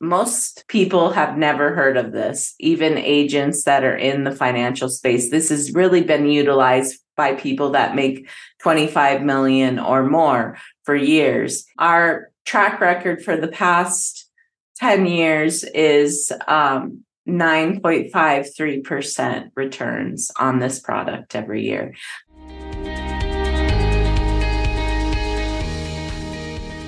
most people have never heard of this, even agents that are in the financial space. This has really been utilized by people that make 25 million or more for years. Our track record for the past 10 years is um, 9.53% returns on this product every year.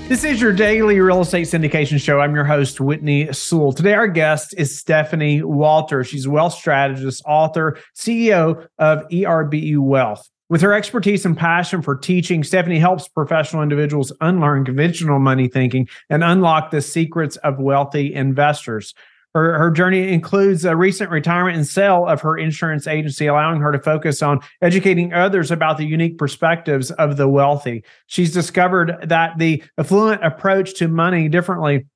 This is your daily real estate syndication show. I'm your host, Whitney Sewell. Today, our guest is Stephanie Walter. She's a wealth strategist, author, CEO of ERBU Wealth. With her expertise and passion for teaching, Stephanie helps professional individuals unlearn conventional money thinking and unlock the secrets of wealthy investors. Her, her journey includes a recent retirement and sale of her insurance agency, allowing her to focus on educating others about the unique perspectives of the wealthy. She's discovered that the affluent approach to money differently.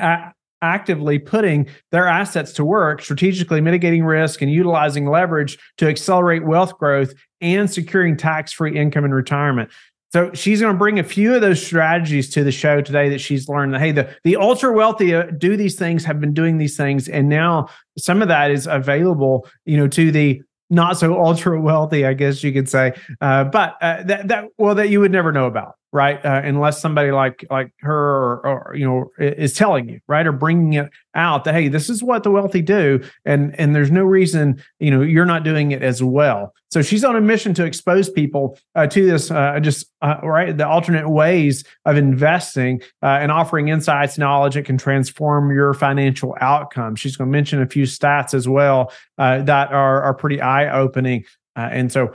Uh, actively putting their assets to work, strategically mitigating risk and utilizing leverage to accelerate wealth growth and securing tax free income in retirement. So she's going to bring a few of those strategies to the show today that she's learned. That hey the the ultra wealthy uh, do these things have been doing these things and now some of that is available you know to the not so ultra wealthy I guess you could say. Uh, but uh, that that well that you would never know about right? Uh, unless somebody like like her or, or, you know is telling you, right, or bringing it out that hey, this is what the wealthy do, and and there's no reason you know you're not doing it as well. So she's on a mission to expose people uh, to this, uh, just uh, right, the alternate ways of investing uh, and offering insights, knowledge that can transform your financial outcome. She's going to mention a few stats as well uh, that are are pretty eye opening, and so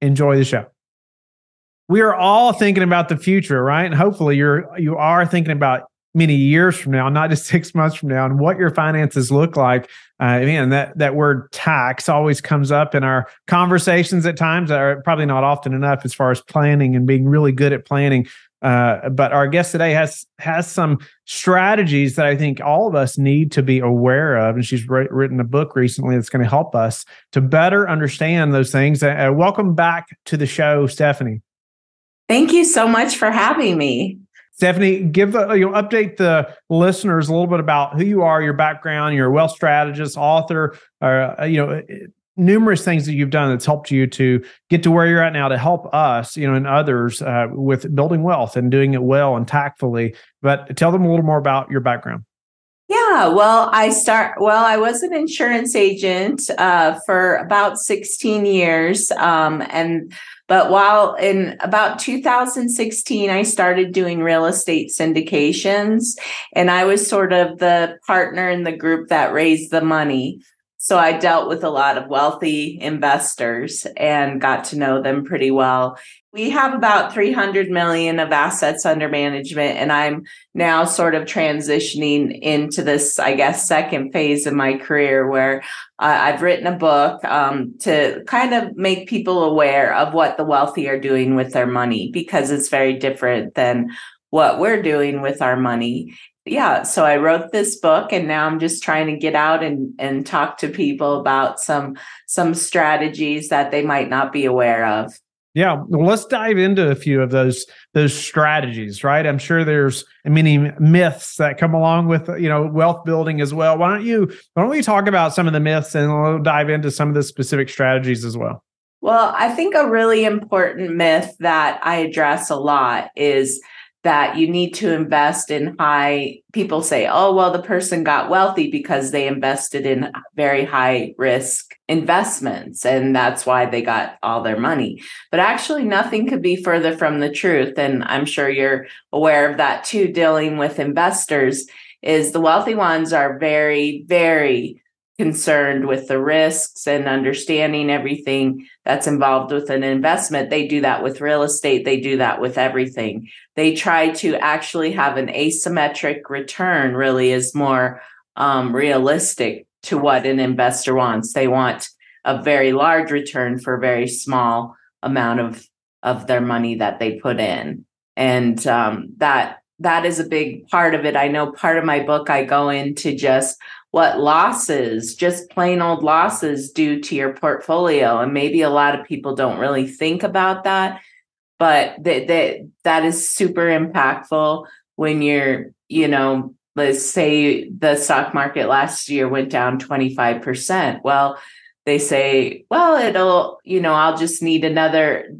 enjoy the show we are all thinking about the future, right? And hopefully you're you are thinking about many years from now, not just six months from now, and what your finances look like. Uh, man, that that word tax always comes up in our conversations at times. Are probably not often enough as far as planning and being really good at planning. Uh, but our guest today has has some strategies that I think all of us need to be aware of, and she's written a book recently that's going to help us to better understand those things. Uh, welcome back to the show, Stephanie. Thank you so much for having me. Stephanie, give the you know, update the listeners a little bit about who you are, your background, you're a wealth strategist, author, uh, you know, numerous things that you've done that's helped you to get to where you're at now to help us, you know, and others uh, with building wealth and doing it well and tactfully. But tell them a little more about your background. Well, I start. Well, I was an insurance agent uh, for about 16 years, um, and but while in about 2016, I started doing real estate syndications, and I was sort of the partner in the group that raised the money. So I dealt with a lot of wealthy investors and got to know them pretty well. We have about 300 million of assets under management, and I'm now sort of transitioning into this, I guess, second phase of my career where uh, I've written a book um, to kind of make people aware of what the wealthy are doing with their money because it's very different than what we're doing with our money yeah so i wrote this book and now i'm just trying to get out and and talk to people about some some strategies that they might not be aware of yeah, well, let's dive into a few of those those strategies, right? I'm sure there's many myths that come along with you know wealth building as well. Why don't you why don't we talk about some of the myths and we'll dive into some of the specific strategies as well? Well, I think a really important myth that I address a lot is that you need to invest in high people say oh well the person got wealthy because they invested in very high risk investments and that's why they got all their money. But actually nothing could be further from the truth. And i'm sure you're aware of that too dealing with investors is the wealthy ones are very very concerned with the risks and understanding everything that's involved with an investment. They do that with real estate, they do that with everything. They try to actually have an asymmetric return, really, is more um, realistic to what an investor wants. They want a very large return for a very small amount of of their money that they put in and um, that that is a big part of it i know part of my book i go into just what losses, just plain old losses, do to your portfolio. And maybe a lot of people don't really think about that, but that that that is super impactful when you're, you know, let's say the stock market last year went down 25%. Well, they say, well, it'll, you know, I'll just need another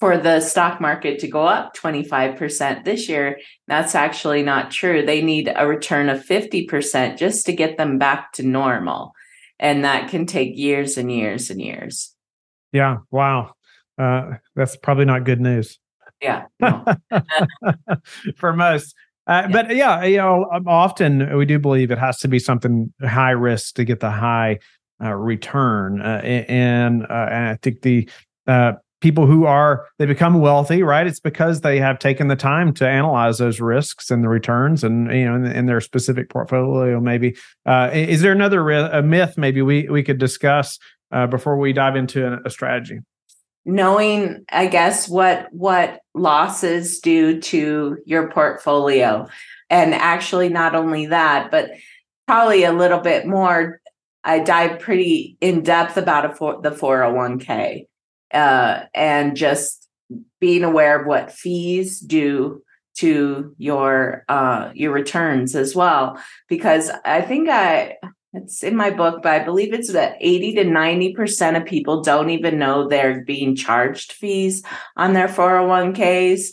for the stock market to go up 25% this year. That's actually not true. They need a return of 50% just to get them back to normal. And that can take years and years and years. Yeah. Wow. Uh, that's probably not good news. Yeah. No. For most. Uh, yeah. But yeah, you know, um, often we do believe it has to be something high risk to get the high uh, return, uh, and, uh, and I think the uh, people who are they become wealthy, right? It's because they have taken the time to analyze those risks and the returns, and you know, in, in their specific portfolio. Maybe uh, is there another a myth maybe we we could discuss before we dive into a, a strategy? knowing i guess what what losses do to your portfolio and actually not only that but probably a little bit more i dive pretty in depth about a for, the 401k uh, and just being aware of what fees do to your uh, your returns as well because i think i it's in my book, but I believe it's that 80 to 90% of people don't even know they're being charged fees on their 401ks.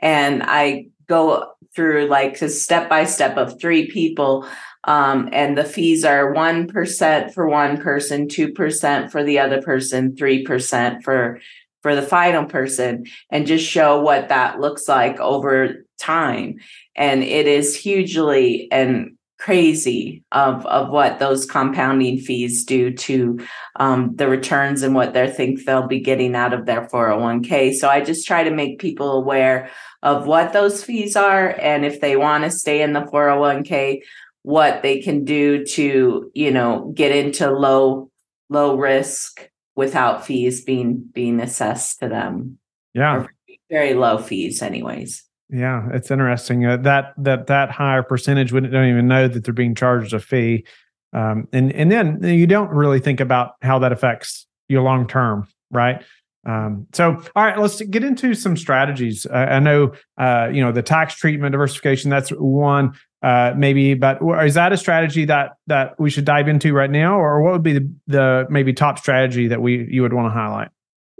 And I go through like a step by step of three people. Um, and the fees are 1% for one person, 2% for the other person, 3% for for the final person and just show what that looks like over time and it is hugely and crazy of of what those compounding fees do to um, the returns and what they think they'll be getting out of their 401k. So I just try to make people aware of what those fees are and if they want to stay in the 401k, what they can do to you know get into low low risk without fees being being assessed to them. Yeah, very low fees, anyways. Yeah, it's interesting uh, that that that higher percentage wouldn't don't even know that they're being charged a fee, um, and and then you don't really think about how that affects your long term, right? Um, so, all right, let's get into some strategies. Uh, I know, uh, you know, the tax treatment diversification. That's one, uh, maybe, but is that a strategy that that we should dive into right now, or what would be the, the maybe top strategy that we you would want to highlight?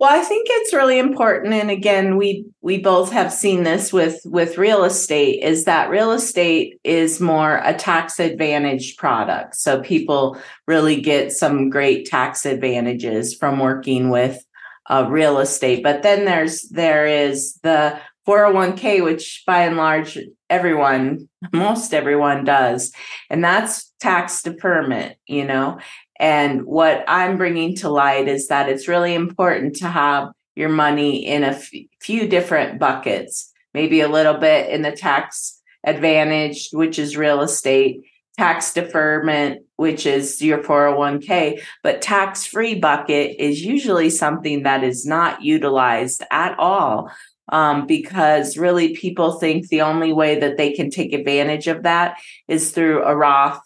Well, I think it's really important and again we we both have seen this with with real estate is that real estate is more a tax advantaged product. So people really get some great tax advantages from working with uh, real estate. But then there's there is the 401k which by and large everyone most everyone does and that's tax deferment you know and what I'm bringing to light is that it's really important to have your money in a f- few different buckets, maybe a little bit in the tax advantage, which is real estate, tax deferment, which is your 401k, but tax free bucket is usually something that is not utilized at all. Um, because really people think the only way that they can take advantage of that is through a Roth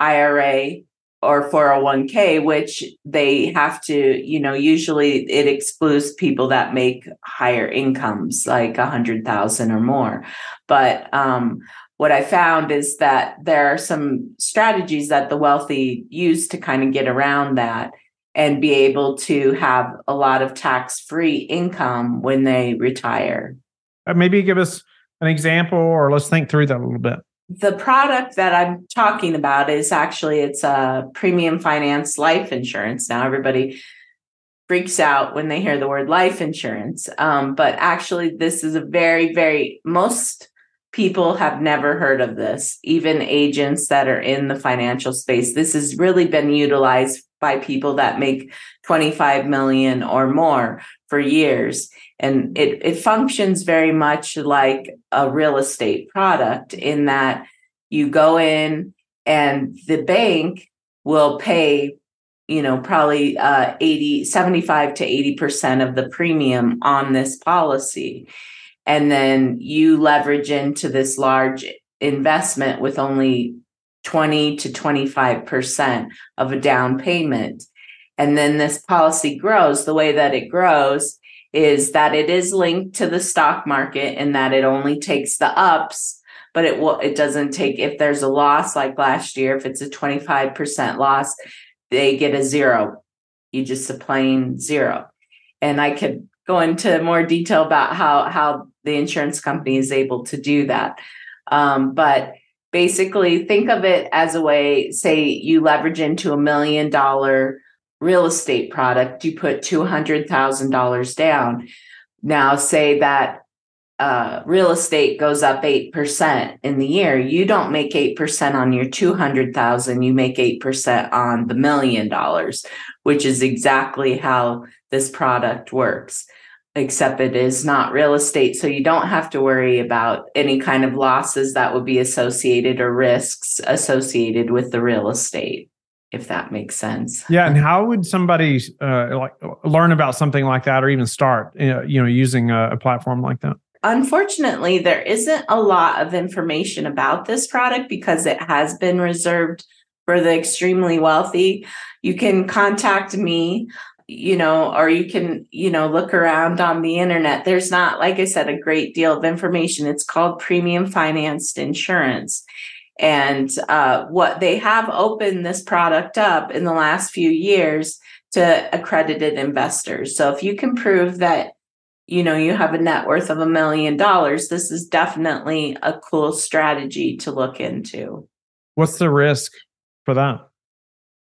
IRA or 401k which they have to you know usually it excludes people that make higher incomes like a hundred thousand or more. But um, what i found is that there are some strategies that the wealthy use to kind of get around that and be able to have a lot of tax free income when they retire. Uh, maybe give us an example or let's think through that a little bit the product that I'm talking about is actually it's a premium finance life insurance. Now everybody freaks out when they hear the word life insurance, um, but actually this is a very very most people have never heard of this. Even agents that are in the financial space, this has really been utilized by people that make 25 million or more for years. And it, it functions very much like a real estate product in that you go in and the bank will pay you know probably uh 80 75 to 80% of the premium on this policy. And then you leverage into this large investment with only 20 to 25% of a down payment. And then this policy grows. The way that it grows is that it is linked to the stock market and that it only takes the ups but it will it doesn't take if there's a loss like last year if it's a 25% loss they get a zero. You just a plain zero. And i could go into more detail about how how the insurance company is able to do that. Um, but basically think of it as a way say you leverage into a million dollar real estate product you put $200000 down. Now say that uh, real estate goes up 8% in the year you don't make 8% on your 200000 you make 8% on the million dollars which is exactly how this product works except it is not real estate so you don't have to worry about any kind of losses that would be associated or risks associated with the real estate if that makes sense. Yeah, and how would somebody uh, like learn about something like that, or even start, you know, using a, a, platform like that? Unfortunately, there isn't a lot of information about this product because it has been reserved for the extremely wealthy. You can contact me you know, or you can, you know, look around on the internet. There's not, like I said, a great deal of information. It's called premium financed insurance. And uh, what they have opened this product up in the last few years to accredited investors. So if you can prove that you know you have a net worth of a million dollars, this is definitely a cool strategy to look into. What's the risk for that?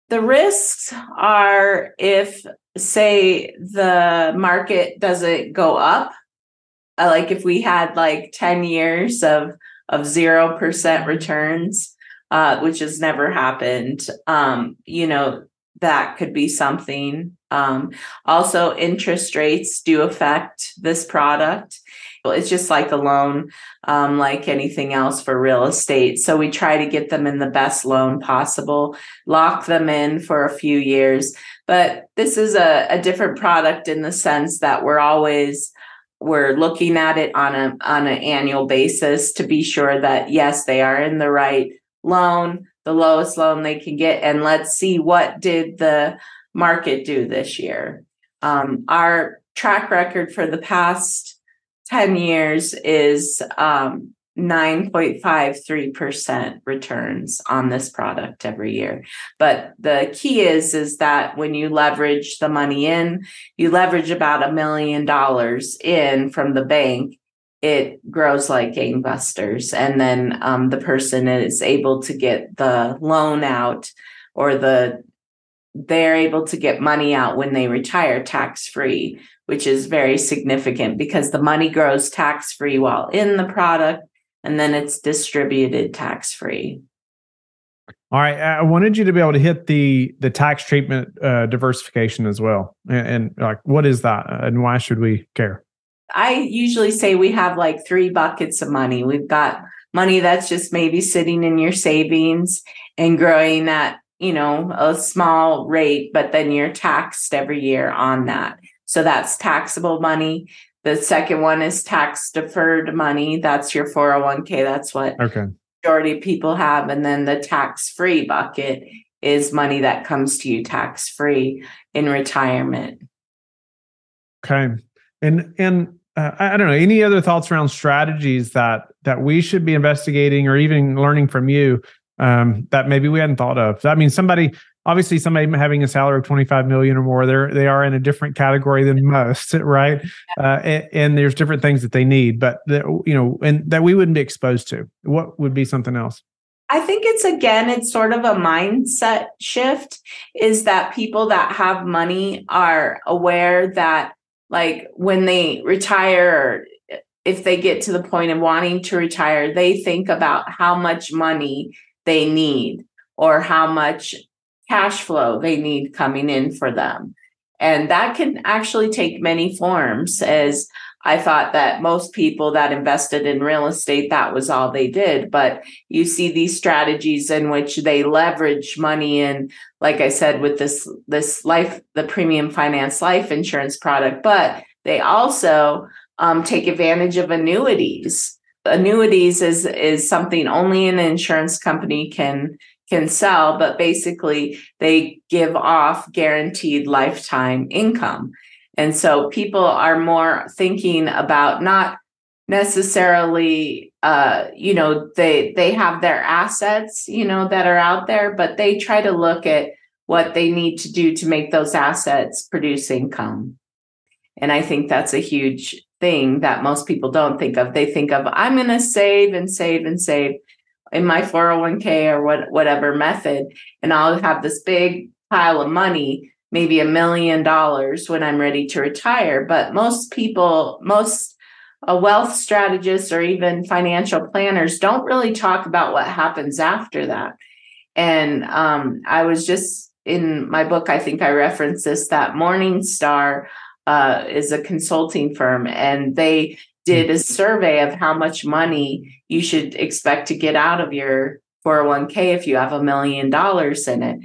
The risks are if say the market doesn't go up, uh, like if we had like 10 years of of 0% returns, uh, which has never happened. Um, you know, that could be something. Um, also, interest rates do affect this product. It's just like a loan, um, like anything else for real estate. So we try to get them in the best loan possible, lock them in for a few years. But this is a, a different product in the sense that we're always we're looking at it on a on an annual basis to be sure that yes they are in the right loan the lowest loan they can get and let's see what did the market do this year. Um, our track record for the past 10 years is um, 9.53% returns on this product every year. But the key is is that when you leverage the money in, you leverage about a million dollars in from the bank, it grows like gangbusters. And then um, the person is able to get the loan out or the they're able to get money out when they retire tax free, which is very significant because the money grows tax free while in the product and then it's distributed tax free. All right, I wanted you to be able to hit the the tax treatment uh, diversification as well, and, and like what is that, and why should we care? I usually say we have like three buckets of money. We've got money that's just maybe sitting in your savings and growing at you know a small rate, but then you're taxed every year on that. So that's taxable money. The second one is tax deferred money. That's your 401k. That's what okay. majority of people have. And then the tax free bucket is money that comes to you tax free in retirement. Okay. And and uh, I don't know any other thoughts around strategies that that we should be investigating or even learning from you um, that maybe we hadn't thought of. I mean, somebody obviously somebody having a salary of 25 million or more they're they are in a different category than most right? Uh, and, and, there's different things that they need but that you know and that we wouldn't be exposed to. What would be something else? I think it's again, it's sort of a mindset shift is that people that have money are aware that, like, when they retire, if they get to the point of wanting to retire, they think about how much money they need or how much cash flow they need coming in for them. And that can actually take many forms as I thought that most people that invested in real estate, that was all they did. But you see these strategies in which they leverage money in, like I said, with this, this life, the premium finance life insurance product, but they also um, take advantage of annuities. Annuities is, is something only an insurance company can can sell, but basically they give off guaranteed lifetime income. And so people are more thinking about not necessarily uh you know they they have their assets you know that are out there but they try to look at what they need to do to make those assets produce income. And i think that's a huge thing that most people don't think of. They think of i'm going to save and save and save in my 401k or what whatever method and I'll have this big pile of money maybe a million dollars when I'm ready to retire. But most people most a wealth strategist or even financial planners don't really talk about what happens after that. And um, I was just in my book I think I referenced this that Morningstar uh, is a consulting firm and they did a survey of how much money you should expect to get out of your 401k if you have a million dollars in it.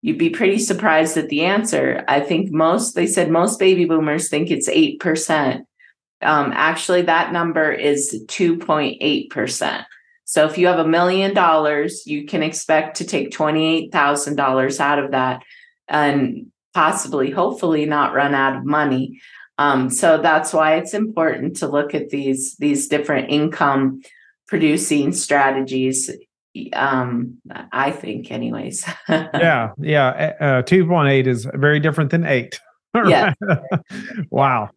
You'd be pretty surprised at the answer. I think most, they said most baby boomers think it's 8%. Um, actually, that number is 2.8%. So if you have a million dollars, you can expect to take $28,000 out of that and possibly, hopefully, not run out of money. Um, so that's why it's important to look at these these different income producing strategies. Um, I think, anyways. yeah, yeah. Uh, two point eight is very different than eight. yeah. wow.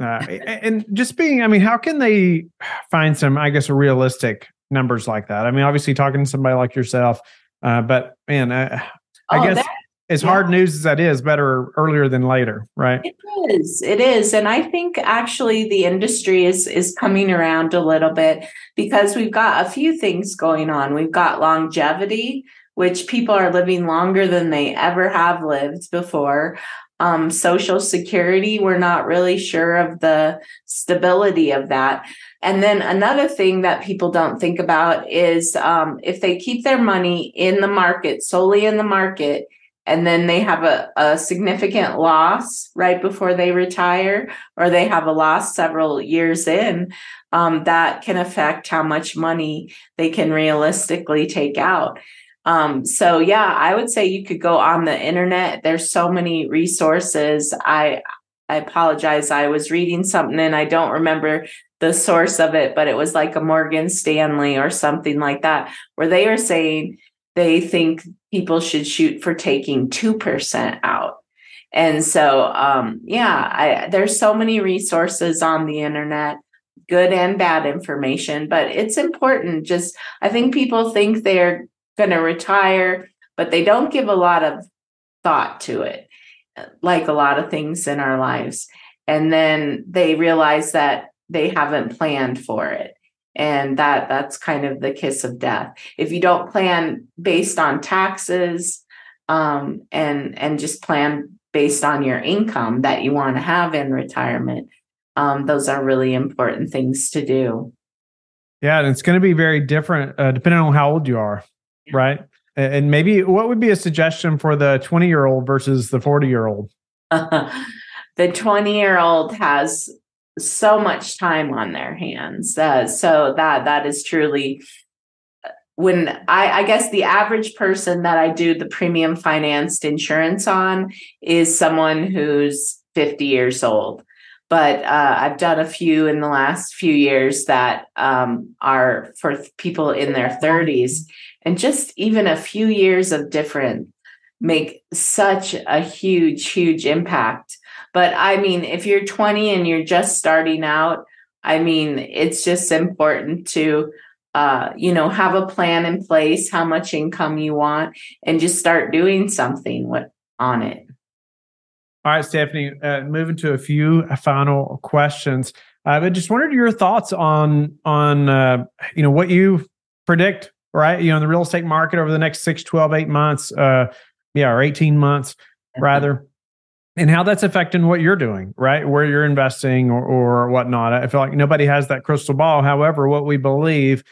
Uh, and just being, I mean, how can they find some, I guess, realistic numbers like that? I mean, obviously, talking to somebody like yourself, uh, but man, uh, I oh, guess as yeah. hard news as that is, better earlier than later, right? It is. It is. And I think actually the industry is is coming around a little bit because we've got a few things going on. We've got longevity, which people are living longer than they ever have lived before. Um, social security, we're not really sure of the stability of that. And then another thing that people don't think about is um, if they keep their money in the market, solely in the market, and then they have a, a significant loss right before they retire, or they have a loss several years in, um, that can affect how much money they can realistically take out. Um, so yeah, I would say you could go on the internet. There's so many resources. I I apologize. I was reading something and I don't remember the source of it, but it was like a Morgan Stanley or something like that, where they are saying they think people should shoot for taking 2% out. And so, um, yeah, I, there's so many resources on the internet, good and bad information, but it's important. Just, I think people think they're going to retire, but they don't give a lot of thought to it, like a lot of things in our lives. And then they realize that they haven't planned for it and that that's kind of the kiss of death. If you don't plan based on taxes um, and and just plan based on your income that you want to have in retirement um, those are really important things to do. Yeah and it's going to be very different uh, depending on how old you are yeah. right? And maybe what would be a suggestion for the 20 year old versus the 40 year old the 20 year old has so much time on their hands. Uh, so that that is truly when I, I guess the average person that I do the premium financed insurance on is someone who's 50 years old. But uh, I've done a few in the last few years that um, are for people in their 30s. And just even a few years of difference make such a huge, huge impact but I mean, if you're 20 and you're just starting out, I mean, it's just important to uh, you know, have a plan in place, how much income you want, and just start doing something with, on it. All right, Stephanie, uh, moving to a few final questions. Uh, but just wondered your thoughts on on uh, you know what you predict, right? You know, in the real estate market over the next 6, 12, 8 months, uh, yeah, or 18 months rather and how that's affecting what you're doing, right? Where you're investing or, or whatnot. I feel like nobody has that crystal ball. However, what we believe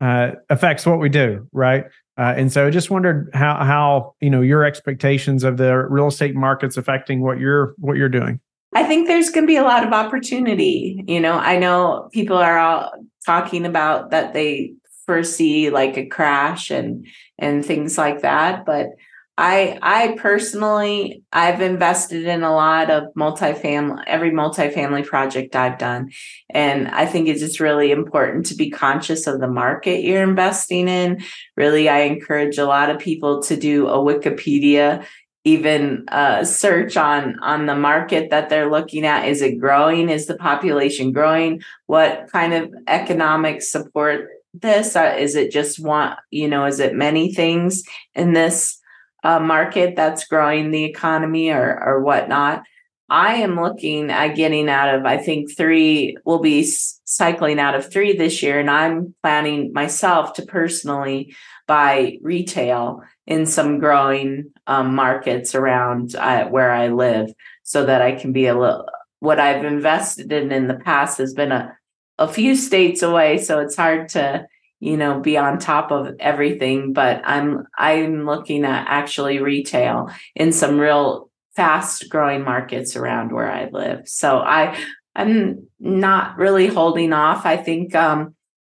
uh, affects what we do, right? Uh, and so I just wondered how how you know your expectations of the real estate markets affecting what you're what you're doing. I think there's going to be a lot of opportunity. You know, I know people are all talking about that they foresee like a crash and and things like that, but I I personally I've invested in a lot of multifamily every multifamily project I've done. And I think it's just really important to be conscious of the market you're investing in. Really I encourage a lot of people to do a Wikipedia even search on on the market that they're looking at. Is it growing? Is the population growing? What kind of economic support this uh, is it just one you know is it many things in this uh, market that's growing the economy or or whatnot. I am looking at getting out of, I think three will be cycling out of three this year. And I'm planning myself to personally buy retail in some growing um, markets around uh, where I live so that I can be a little, what I've invested in in the past has been a, a few states away. So it's hard to you know be on top of everything but i'm i'm looking at actually retail in some real fast growing markets around where i live. So i i'm not really holding off. I think um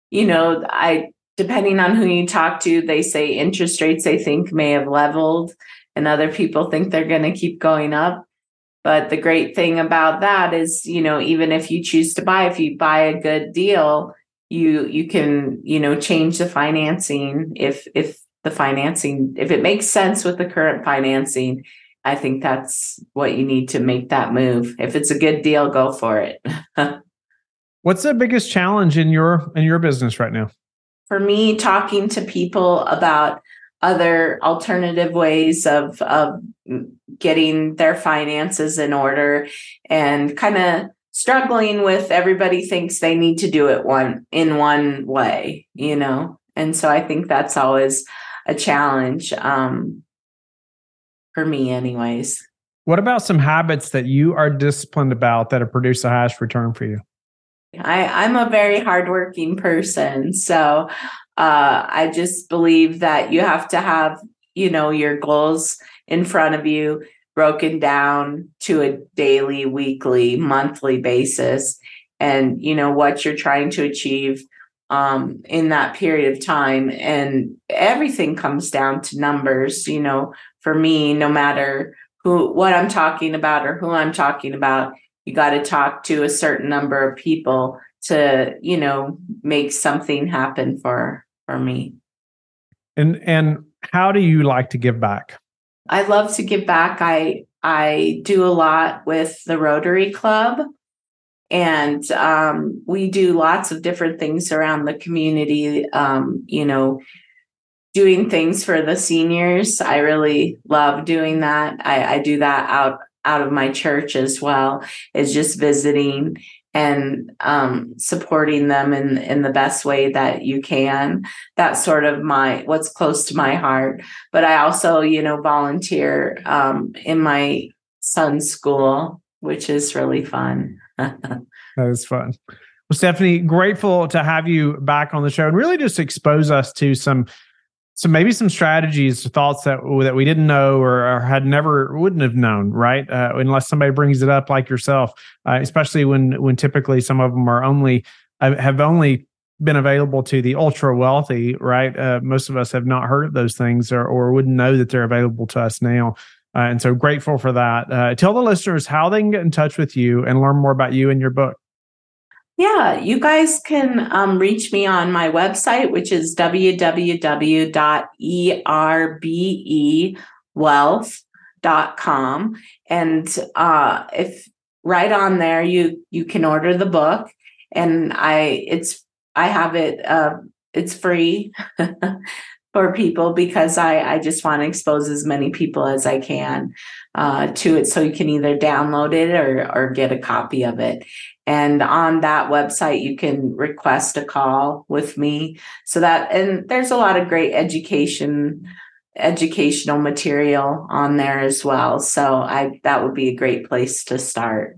you know i depending on who you talk to they say interest rates they think may have leveled and other people think they're going to keep going up. But the great thing about that is you know even if you choose to buy if you buy a good deal you you can you know change the financing if if the financing if it makes sense with the current financing i think that's what you need to make that move. If it's a good deal go for it. What's the biggest challenge in your in your business right now? For me talking to people about other alternative ways of of getting their finances in order and kind of struggling with everybody thinks they need to do it one in one way, you know? And so I think that's always a challenge um, for me, anyways. What about some habits that you are disciplined about that have produced the highest return for you? I, I'm a very hardworking person. So uh, I just believe that you have to have, you know, your goals in front of you broken down to a daily, weekly, monthly basis. And you know what you're trying to achieve um, in that period of time. And everything comes down to numbers you know for me no matter who what i'm talking about or who i'm talking about you got to talk to a certain number of people to you know make something happen for for me. And and how do you like to give back I love to give back. I I do a lot with the Rotary Club, and um, we do lots of different things around the community. Um, you know, doing things for the seniors. I really love doing that. I, I do that out out of my church as well. Is just visiting and um, supporting them in in the best way that you can. That's sort of my what's close to my heart. But I also, you know, volunteer um, in my son's school, which is really fun. that is fun. Well, Stephanie, grateful to have you back on the show and really just expose us to some so maybe some strategies, thoughts that that we didn't know or, or had never wouldn't have known, right? Uh, unless somebody brings it up, like yourself, uh, especially when when typically some of them are only uh, have only been available to the ultra wealthy, right? Uh, most of us have not heard of those things or or wouldn't know that they're available to us now. Uh, and so grateful for that. Uh, tell the listeners how they can get in touch with you and learn more about you and your book. Yeah, you guys can um, reach me on my website, which is www.erbewealth.com. And uh, if right on there, you you can order the book, and I it's I have it uh, it's free for people because I I just want to expose as many people as I can uh, to it, so you can either download it or or get a copy of it. And on that website, you can request a call with me. So that, and there's a lot of great education, educational material on there as well. So I, that would be a great place to start.